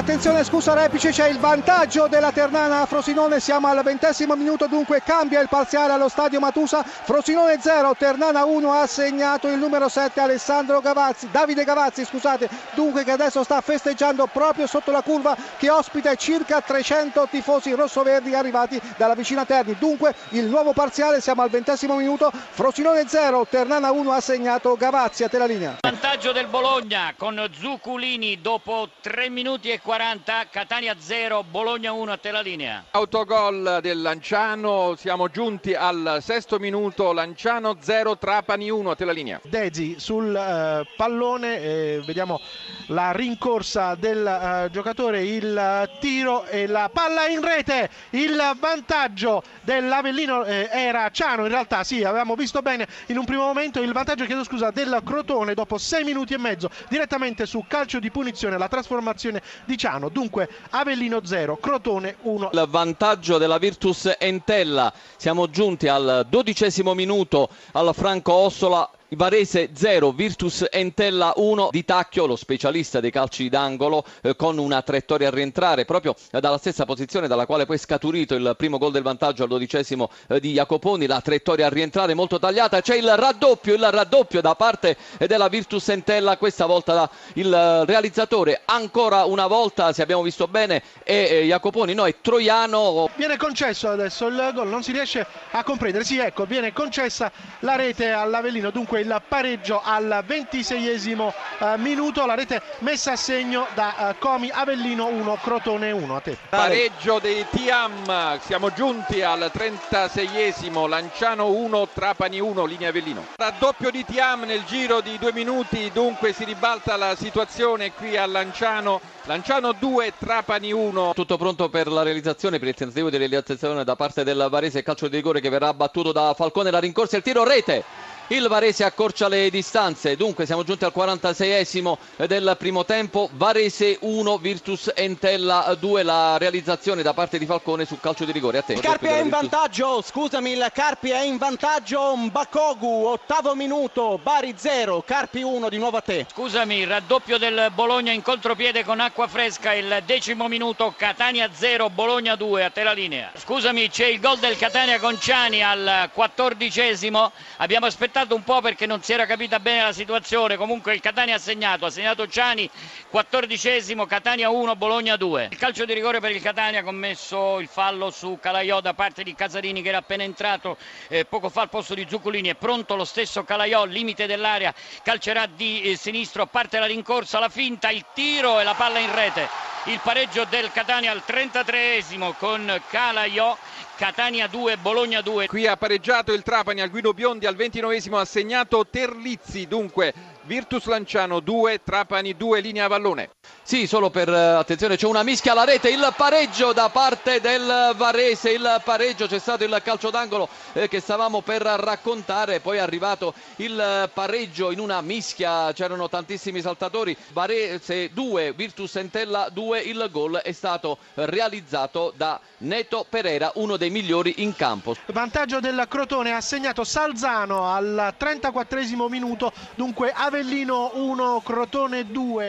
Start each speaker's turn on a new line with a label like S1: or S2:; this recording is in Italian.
S1: attenzione scusa Repice, c'è il vantaggio della Ternana a Frosinone, siamo al ventesimo minuto, dunque cambia il parziale allo stadio Matusa, Frosinone 0, Ternana 1 ha segnato il numero 7 Alessandro Gavazzi, Davide Gavazzi scusate, dunque che adesso sta festeggiando proprio sotto la curva che ospita circa 300 tifosi rossoverdi arrivati dalla vicina Terni, dunque il nuovo parziale, siamo al ventesimo minuto, Frosinone 0, Ternana 1 ha segnato Gavazzi, a te la linea.
S2: Vantaggio del Bologna con Zuculini dopo 3 minuti e 40, Catania 0, Bologna 1 a te la linea.
S3: Autogol del Lanciano, siamo giunti al sesto minuto, Lanciano 0, Trapani 1 a te la linea.
S1: Dezi sul eh, pallone, eh, vediamo la rincorsa del eh, giocatore, il tiro e la palla in rete, il vantaggio dell'Avellino eh, era Ciano, in realtà sì, avevamo visto bene in un primo momento il vantaggio, chiedo scusa, del Crotone dopo 6 minuti e mezzo direttamente su calcio di punizione, la trasformazione di Ciano, dunque Avellino 0, Crotone 1.
S4: Il vantaggio della Virtus Entella, siamo giunti al dodicesimo minuto al Franco Ossola Varese 0, Virtus Entella 1 di Tacchio, lo specialista dei calci d'angolo, eh, con una traiettoria a rientrare proprio eh, dalla stessa posizione dalla quale poi è scaturito il primo gol del vantaggio al dodicesimo eh, di Jacoponi, la traiettoria a rientrare molto tagliata, c'è il raddoppio, il raddoppio da parte eh, della Virtus Entella, questa volta da il eh, realizzatore, ancora una volta se abbiamo visto bene è Jacoponi, no è Troiano.
S1: Viene concesso adesso il gol, non si riesce a comprendere, sì ecco, viene concessa la rete all'Avellino, dunque il pareggio al 26esimo eh, minuto, la rete messa a segno da eh, Comi Avellino 1, Crotone 1. A te.
S3: Pareggio dei Tiam, siamo giunti al 36esimo, Lanciano 1, Trapani 1, linea Avellino. Raddoppio di Tiam nel giro di due minuti, dunque si ribalta la situazione qui a Lanciano. Lanciano 2, Trapani 1.
S4: Tutto pronto per la realizzazione, per il tentativo di realizzazione da parte del Varese, calcio di rigore che verrà battuto da Falcone, la rincorsa e il tiro rete il Varese accorcia le distanze. Dunque siamo giunti al 46esimo del primo tempo. Varese 1 Virtus Entella 2 la realizzazione da parte di Falcone sul calcio di rigore. A te.
S5: Il Carpi è in vantaggio. Scusami il Carpi è in vantaggio. Mbakogu ottavo minuto. Bari 0 Carpi 1 di nuovo a te.
S2: Scusami raddoppio del Bologna in contropiede con acqua fresca. Il decimo minuto Catania 0 Bologna 2 a te la linea. Scusami c'è il gol del Catania con Ciani al quattordicesimo. Abbiamo aspettato un po' perché non si era capita bene la situazione. Comunque il Catania ha segnato, ha segnato Ciani, quattordicesimo, Catania 1, Bologna 2. Il calcio di rigore per il Catania ha commesso il fallo su Calaiò da parte di Casarini che era appena entrato eh, poco fa al posto di Zuccolini. È pronto lo stesso Calaiò, limite dell'area, calcerà di eh, sinistro, parte la rincorsa, la finta, il tiro e la palla in rete. Il pareggio del Catania al 33esimo con Calaiò Catania 2, Bologna 2.
S3: Qui ha pareggiato il Trapani al Guido Biondi al 29esimo ha segnato Terlizzi, dunque Virtus Lanciano 2, Trapani 2, linea Vallone.
S4: Sì, solo per attenzione, c'è una mischia alla rete, il pareggio da parte del Varese, il pareggio, c'è stato il calcio d'angolo eh, che stavamo per raccontare, poi è arrivato il pareggio in una mischia, c'erano tantissimi saltatori, Varese 2, Virtus Entella 2, il gol è stato realizzato da Neto Pereira, uno dei migliori in campo.
S1: Vantaggio del Crotone, ha segnato Salzano al 34 minuto, dunque Avellino 1, Crotone 2.